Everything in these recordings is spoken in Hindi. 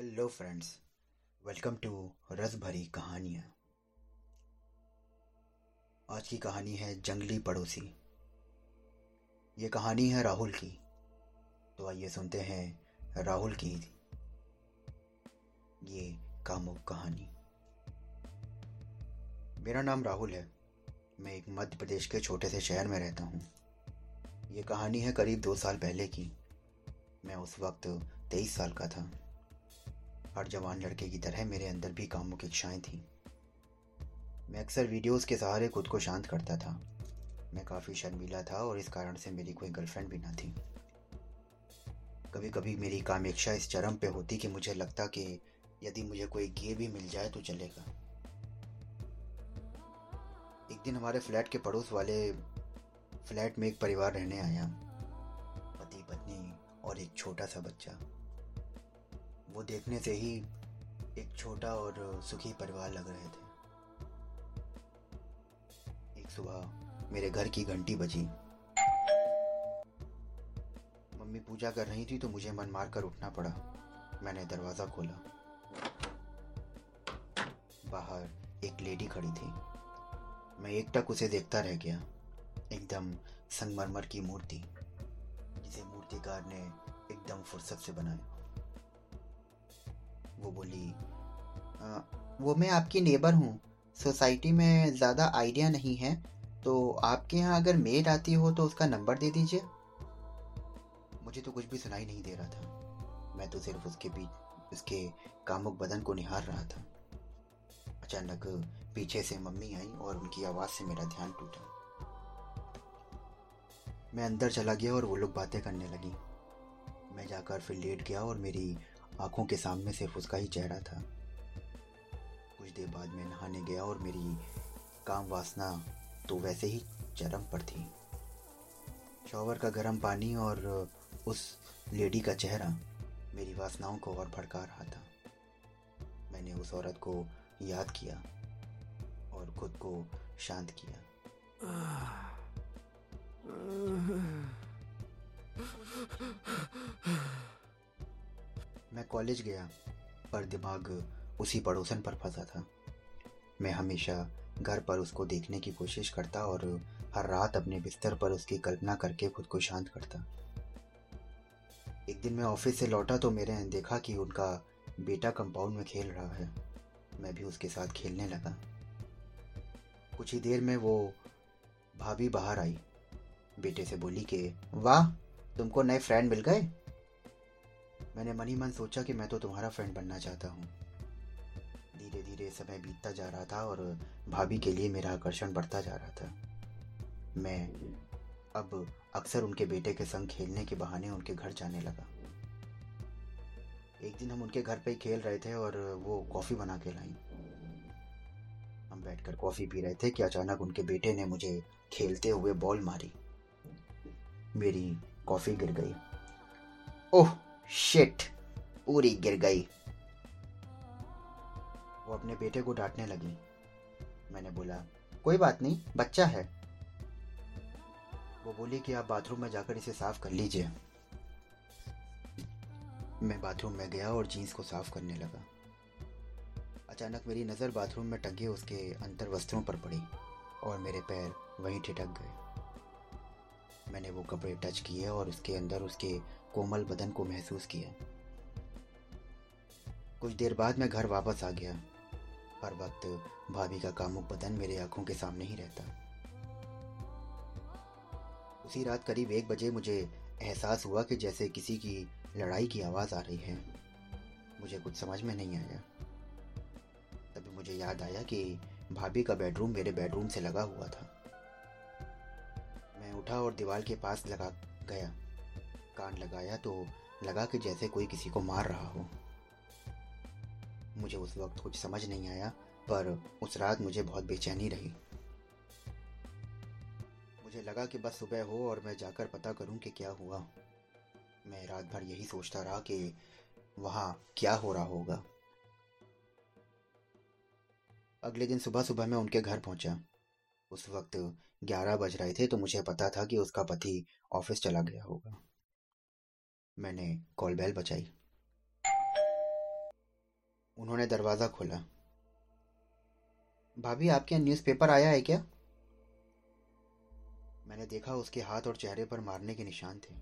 हेलो फ्रेंड्स वेलकम टू रस भरी कहानियाँ। आज की कहानी है जंगली पड़ोसी। ये कहानी है राहुल की। तो आइए सुनते हैं राहुल की ये कामुक कहानी। मेरा नाम राहुल है। मैं एक मध्य प्रदेश के छोटे से शहर में रहता हूँ। ये कहानी है करीब दो साल पहले की। मैं उस वक्त तेईस साल का था। हर जवान लड़के की तरह मेरे अंदर भी कामुक इच्छाएँ थीं। मैं अक्सर वीडियोस के सहारे खुद को शांत करता था। मैं काफ़ी शर्मीला था और इस कारण से मेरी कोई गर्लफ्रेंड भी ना थी। कभी कभी मेरी कामेक्षा इस चरम पे होती कि मुझे लगता कि यदि मुझे कोई गे भी मिल जाए तो चलेगा। एक दिन हमारे फ्लैट के पड़ोस वाले फ्लैट में एक परिवार रहने आया। पति पत्नी और एक छोटा सा बच्चा। वो देखने से ही एक छोटा और सुखी परिवार लग रहे थे। एक सुबह मेरे घर की घंटी बजी। मम्मी पूजा कर रही थी तो मुझे मन मार कर उठना पड़ा। मैंने दरवाज़ा खोला। बाहर एक लेडी खड़ी थी। मैं एक टक उसे देखता रह गया। एकदम संगमरमर की मूर्ति, जिसे मूर्तिकार ने एकदम फुर्सत से बनाया। वो बोली आ, वो मैं आपकी नेबर हूँ। सोसाइटी में ज़्यादा आइडिया नहीं है तो आपके यहाँ अगर मेड आती हो तो उसका नंबर दे दीजिए। मुझे तो कुछ भी सुनाई नहीं दे रहा था। मैं तो सिर्फ़ उसके बीच उसके कामुक बदन को निहार रहा था। अचानक पीछे से मम्मी आई और उनकी आवाज़ से मेरा ध्यान टूटा। मैं अंदर चला गया और वो लोग बातें करने लगी। मैं जाकर फिर लेट गया और मेरी आँखों के सामने सिर्फ़ उसका ही चेहरा था। कुछ देर बाद मैं नहाने गया और मेरी काम वासना तो वैसे ही चरम पर थी। शॉवर का गर्म पानी और उस लेडी का चेहरा मेरी वासनाओं को और भड़का रहा था। मैंने उस औरत को याद किया और खुद को शांत किया। कॉलेज गया, पर दिमाग उसी पड़ोसन पर फंसा था। मैं हमेशा घर पर उसको देखने की कोशिश करता और हर रात अपने बिस्तर पर उसकी कल्पना करके खुद को शांत करता। एक दिन मैं ऑफ़िस से लौटा तो मेरे देखा कि उनका बेटा कंपाउंड में खेल रहा है। मैं भी उसके साथ खेलने लगा। कुछ ही देर में वो भाभी बाहर आई। बेटे से बोली कि, वाह, तुमको नए फ्रेंड मिल गए? मैंने मनी मन सोचा कि मैं तो तुम्हारा फ्रेंड बनना चाहता हूँ। धीरे धीरे समय बीतता जा रहा था और भाभी के लिए मेरा आकर्षण बढ़ता जा रहा था। मैं अब अक्सर उनके बेटे के संग खेलने के बहाने उनके घर जाने लगा। एक दिन हम उनके घर पे ही खेल रहे थे और वो कॉफ़ी बना के लाई। हम बैठकर कॉफ़ी पी रहे थे कि अचानक उनके बेटे ने मुझे खेलते हुए बॉल मारी। मेरी कॉफ़ी गिर गई। ओह! शिट पूरी गिर गई। वो अपने बेटे को डांटने लगी। मैंने बोला, कोई बात नहीं, बच्चा है। वो बोली कि, आप बाथरूम में जाकर इसे साफ़ कर लीजिए। मैं बाथरूम में गया और जीन्स को साफ़ करने लगा। अचानक मेरी नज़र बाथरूम में टंगे, उसके अंतर वस्त्रों पर पड़ी और मेरे पैर वहीं ठिठक गए। मैंने वो कपड़े टच किए और उसके अंदर उसके कोमल बदन को महसूस किया। कुछ देर बाद मैं घर वापस आ गया। हर वक्त भाभी का कामुक बदन मेरे आँखों के सामने ही रहता। उसी रात करीब एक बजे मुझे एहसास हुआ कि जैसे किसी की लड़ाई की आवाज़ आ रही है। मुझे कुछ समझ में नहीं आया। तभी मुझे याद आया कि भाभी का बेडरूम मेरे बेडरूम से लगा हुआ था। मैं उठा और दीवार के पास लगा गया। कान लगाया तो लगा कि जैसे कोई किसी को मार रहा हो। मुझे उस वक्त कुछ समझ नहीं आया, पर उस रात मुझे बहुत बेचैनी रही। मुझे लगा कि बस सुबह हो और मैं जाकर पता करूँ कि क्या हुआ। मैं रात भर यही सोचता रहा कि वहाँ क्या हो रहा होगा। अगले दिन सुबह सुबह मैं उनके घर पहुँचा। उस वक्त ग्यारह बज रहे थे तो मुझे पता था कि उसका पति ऑफ़िस चला गया होगा। मैंने कॉल बेल बचाई उन्होंने दरवाज़ा खोला। भाभी, आपके यहाँ न्यूज़पेपर आया है क्या? मैंने देखा उसके हाथ और चेहरे पर मारने के निशान थे।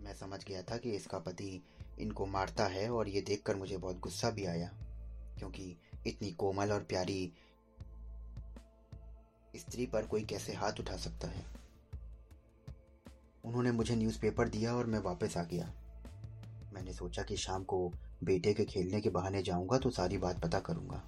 मैं समझ गया था कि इसका पति इनको मारता है और ये देखकर मुझे बहुत गुस्सा भी आया, क्योंकि इतनी कोमल और प्यारी स्त्री पर कोई कैसे हाथ उठा सकता है? उन्होंने मुझे न्यूज़पेपर दिया और मैं वापस आ गया। मैंने सोचा कि शाम को बेटे के खेलने के बहाने जाऊँगा तो सारी बात पता करूँगा।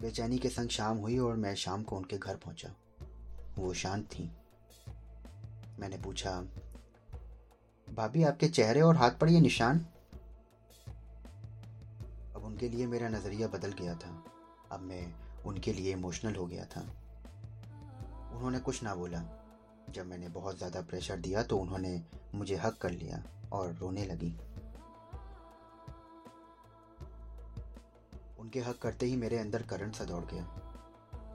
बेचैनी के संग शाम हुई और मैं शाम को उनके घर पहुँचा। वो शांत थी। मैंने पूछा, भाभी, आपके चेहरे और हाथ पर ये निशान? अब उनके लिए मेरा नज़रिया बदल गया था। अब मैं उनके लिए इमोशनल हो गया था। उन्होंने कुछ ना बोला। जब मैंने बहुत ज़्यादा प्रेशर दिया तो उन्होंने मुझे हक कर लिया और रोने लगी। उनके हक करते ही मेरे अंदर करंट सा दौड़ गया।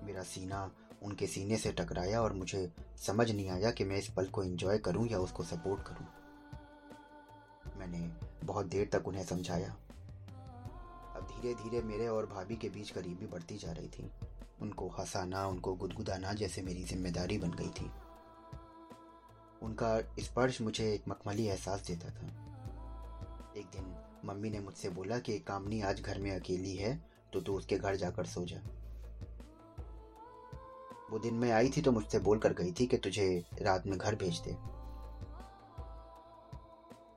मेरा सीना उनके सीने से टकराया और मुझे समझ नहीं आया कि मैं इस पल को एंजॉय करूँ या उसको सपोर्ट करूँ। मैंने बहुत देर तक उन्हें समझाया। धीरे धीरे मेरे और भाभी के बीच करीबी बढ़ती जा रही थी। उनको हंसाना, उनको गुदगुदाना जैसे मेरी ज़िम्मेदारी बन गई थी। उनका स्पर्श मुझे एक मखमली एहसास देता था। एक दिन मम्मी ने मुझसे बोला कि, कामनी आज घर में अकेली है तो तू उसके घर जाकर सो जा। वो दिन में आई थी तो मुझसे बोल कर गई थी कि, तुझे रात में घर भेज दे।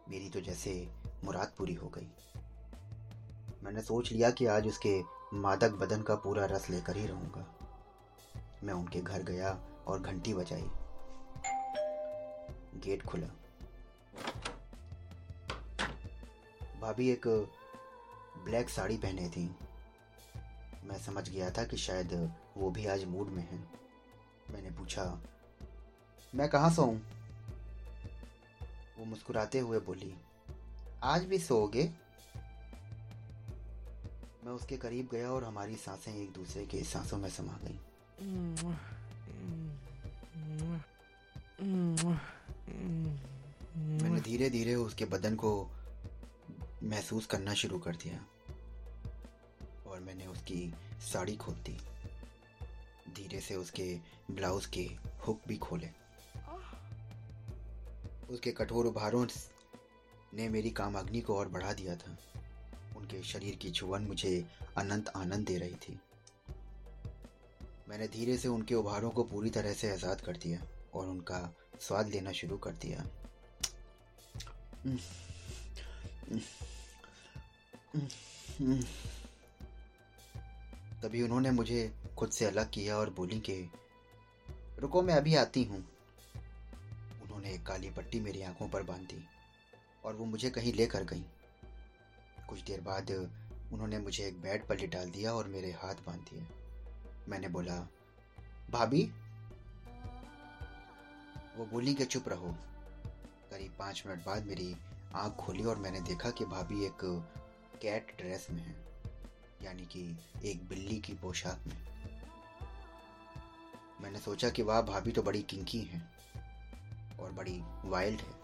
मेरी तो जैसे मुराद पूरी हो गई। मैंने सोच लिया कि आज उसके मादक बदन का पूरा रस लेकर ही रहूँगा। मैं उनके घर गया और घंटी बजाई। गेट खुला। भाभी एक ब्लैक साड़ी पहने थी। मैं समझ गया था कि शायद वो भी आज मूड में है। मैंने पूछा, मैं कहाँ सोऊं वो मुस्कुराते हुए बोली, आज भी सोओगे? मैं उसके करीब गया और हमारी साँसें एक दूसरे के सांसों में समा गईं। मैंने धीरे धीरे उसके बदन को महसूस करना शुरू कर दिया और मैंने उसकी साड़ी खोल दी। धीरे से उसके ब्लाउज के हुक भी खोले। उसके कठोर उभारों ने मेरी कामाग्नि को और बढ़ा दिया था। उनके शरीर की छुवन मुझे अनंत आनंद दे रही थी। मैंने धीरे से उनके उभारों को पूरी तरह से आज़ाद कर दिया और उनका स्वाद लेना शुरू कर दिया। तभी उन्होंने मुझे खुद से अलग किया और बोली कि, रुको, मैं अभी आती हूँ। उन्होंने एक काली पट्टी मेरी आँखों पर बाँध दी और वो मुझे कहीं लेकर गई। कुछ देर बाद उन्होंने मुझे एक बेड पर लिटाल दिया और मेरे हाथ बाँध दिए। मैंने बोला, भाभी, वो बोली कि चुप रहो। करीब पाँच मिनट बाद मेरी आँख खोली और मैंने देखा कि भाभी एक कैट ड्रेस में है, यानी कि एक बिल्ली की पोशाक में। मैंने सोचा कि वाह, भाभी तो बड़ी किंकी है और बड़ी वाइल्ड है।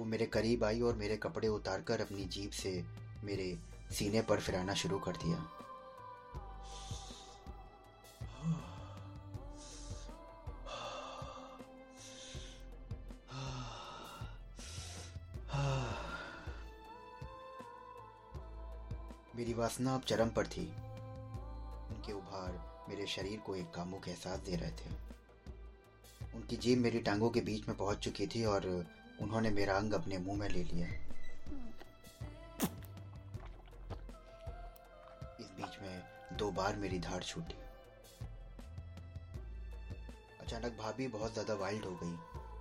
वो मेरे करीब आई और मेरे कपड़े उतारकर अपनी जीप से मेरे सीने पर फिराना शुरू कर दिया। मेरी वासना अब चरम पर थी। उनके उभार मेरे शरीर को एक कामुक एहसास दे रहे थे। उनकी जीभ मेरी टांगों के बीच में पहुँच चुकी थी और उन्होंने मेरा अंग अपने मुँह में ले लिया। इस बीच में दो बार मेरी धार छूटी। अचानक भाभी बहुत ज़्यादा वाइल्ड हो गई।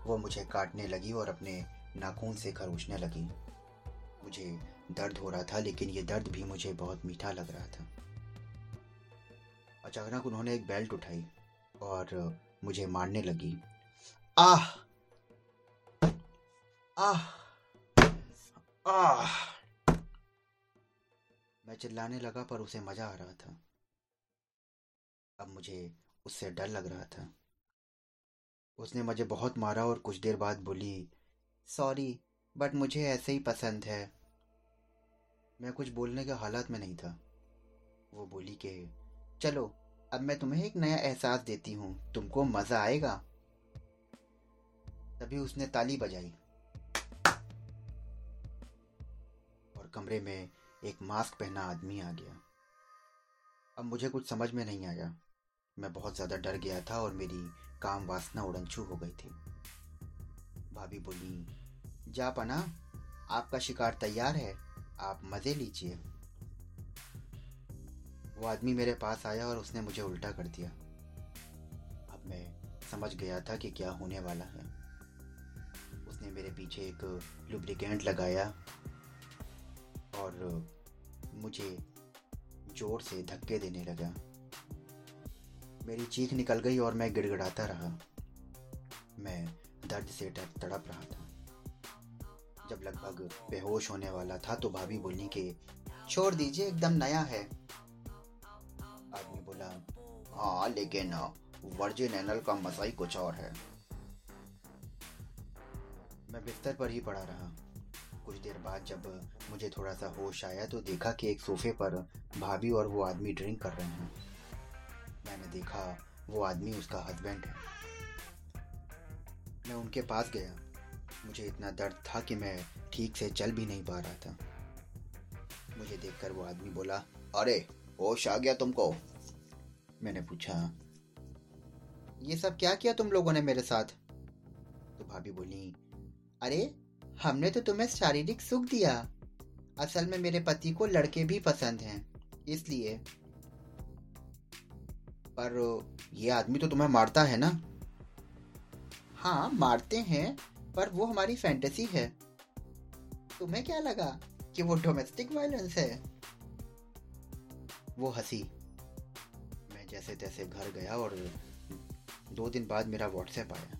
वो मुझे काटने लगी और अपने नाखून से खरोचने लगी। मुझे दर्द हो रहा था, लेकिन ये दर्द भी मुझे बहुत मीठा लग रहा था। अचानक उन्होंने एक बेल्ट उठाई और मुझे मारने लगी। आह! आह आह। मैं चिल्लाने लगा, पर उसे मज़ा आ रहा था। अब मुझे उससे डर लग रहा था। उसने मुझे बहुत मारा और कुछ देर बाद बोली सॉरी बट मुझे ऐसे ही पसंद है। मैं कुछ बोलने के हालात में नहीं था। वो बोली कि, चलो, अब मैं तुम्हें एक नया एहसास देती हूँ। तुमको मज़ा आएगा? तभी उसने ताली बजाई। कमरे में एक मास्क पहना आदमी आ गया। अब मुझे कुछ समझ में नहीं आया। मैं बहुत ज़्यादा डर गया था और मेरी काम वासना उड़नछू हो गई थी। भाभी बोली, जा पना, आपका शिकार तैयार है, आप मज़े लीजिए। वो आदमी मेरे पास आया और उसने मुझे उल्टा कर दिया। अब मैं समझ गया था कि क्या होने वाला है। उसने मेरे पीछे एक लुब्रिकेंट लगाया और मुझे ज़ोर से धक्के देने लगा। मेरी चीख निकल गई और मैं गिड़गिड़ाता रहा। मैं दर्द से तड़प रहा था। जब लगभग बेहोश होने वाला था तो भाभी बोली कि, छोड़ दीजिए, एकदम नया है। आदमी बोला हाँ लेकिन वर्जिन एनल का मज़ा ही कुछ और है। मैं बिस्तर पर ही पड़ा रहा। कुछ देर बाद जब मुझे थोड़ा सा होश आया तो देखा कि एक सोफे पर भाभी और वो आदमी ड्रिंक कर रहे हैं। मैंने देखा, वो आदमी उसका हस्बैंड है। मैं उनके पास गया। मुझे इतना दर्द था कि मैं ठीक से चल भी नहीं पा रहा था। मुझे देखकर वो आदमी बोला, अरे, होश आ गया तुमको? मैंने पूछा, ये सब क्या किया तुम लोगों ने मेरे साथ? तो भाभी बोली, अरे हमने तो तुम्हें शारीरिक सुख दिया। असल में मेरे पति को लड़के भी पसंद हैं, इसलिए। पर ये आदमी तो तुम्हें मारता है ना? हाँ मारते हैं, पर वो हमारी फैंटेसी है। तुम्हें क्या लगा कि वो डोमेस्टिक वायलेंस है? वो हँसी। मैं जैसे तैसे घर गया और दो दिन बाद मेरा व्हाट्सएप आया।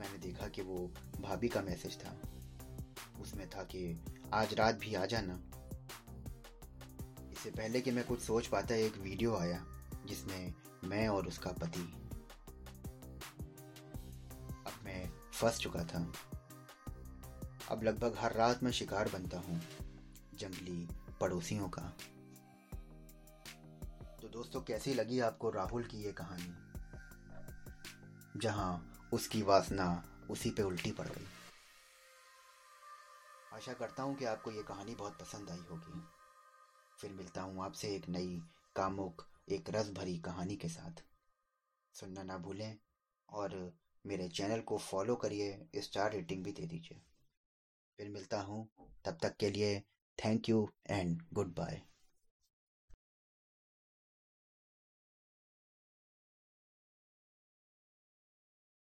मैंने देखा कि वो भाभी का मैसेज था। उसमें था कि आज रात भी आ जाना। इससे पहले कि मैं कुछ सोच पाता, एक वीडियो आया, जिसमें मैं और उसका पति। अब मैं फंस चुका था। अब लगभग हर रात मैं शिकार बनता हूँ, जंगली पड़ोसियों का। तो दोस्तों, कैसी लगी आपको राहुल की ये कहानी? जहाँ उसकी वासना उसी पे उल्टी पड़ गई। आशा करता हूँ कि आपको ये कहानी बहुत पसंद आई होगी। फिर मिलता हूँ आपसे एक नई, कामुक, एक रस भरी कहानी के साथ। सुनना ना भूलें और मेरे चैनल को फॉलो करिए स्टार रेटिंग भी दे दीजिए। फिर मिलता हूँ, तब तक के लिए thank you and good bye